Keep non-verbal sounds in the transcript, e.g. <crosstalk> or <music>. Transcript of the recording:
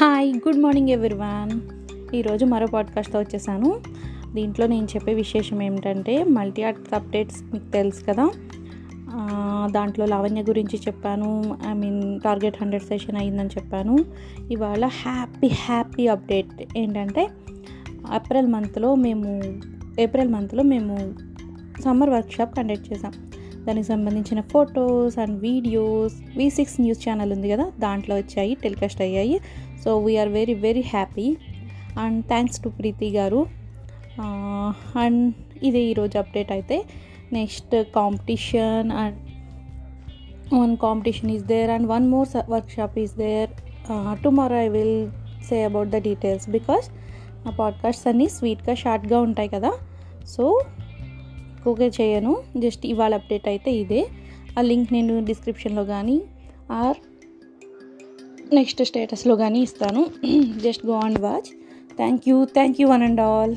Hi good morning everyone ఈరోజు మరో పాడ్కాస్ట్తో వచ్చేసాను. దీంట్లో నేను చెప్పే విశేషం ఏమిటంటే మల్టీ ఆర్ట్ అప్డేట్స్ మీకు తెలుసు కదా. దాంట్లో లావణ్య గురించి చెప్పాను. I mean target hundred session అయిందని చెప్పాను. ఇవాళ హ్యాపీ హ్యాపీ అప్డేట్ ఏంటంటే ఏప్రిల్ మంత్లో మేము ఏప్రిల్ మంత్లో మేము సమ్మర్ వర్క్షాప్ కండక్ట్ చేసాం దానికి సంబంధించిన photos and videos V six news channel ఉంది కదా దాంట్లో వచ్చాయి టెలికాస్ట్ అయ్యాయి. So we are very very happy and thanks to Preethi garu. And ఇదే ఈరోజు అప్డేట్ అయితే next competition and one competition is there and one more workshop is there tomorrow I will say about the details because నా podcasts అన్నీ స్వీట్గా షార్ట్గా ఉంటాయి కదా. So ఎక్కువగా చేయను. జస్ట్ ఇవాళ అప్డేట్ అయితే ఇదే. ఆ లింక్ నేను డిస్క్రిప్షన్లో కానీ ఆర్ నెక్స్ట్ స్టేటస్లో కానీ ఇస్తాను. <clears throat> Just go and watch. Thank you. Thank you one and all.